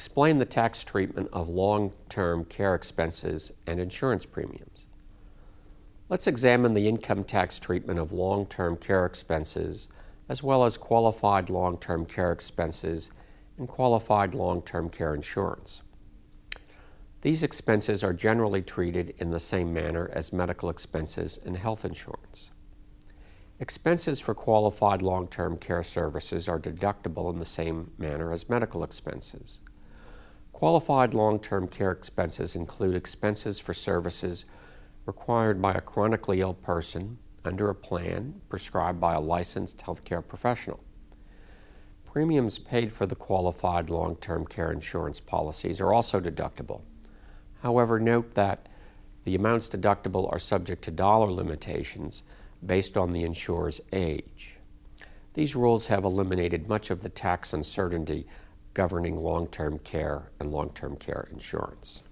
Explain the tax treatment of long term care expenses and insurance premiums. Let's examine the income tax treatment of long term care expenses as well as qualified long term care expenses and qualified long term care insurance. These expenses are generally treated in the same manner as medical expenses and health insurance. Expenses for qualified long term care services are deductible in the same manner as medical expenses. Qualified long term care expenses include expenses for services required by a chronically ill person under a plan prescribed by a licensed healthcare professional. Premiums paid for the qualified long term care insurance policies are also deductible. However, note that the amounts deductible are subject to dollar limitations based on the insurer's age. These rules have eliminated much of the tax uncertainty governing long term care and long term care insurance.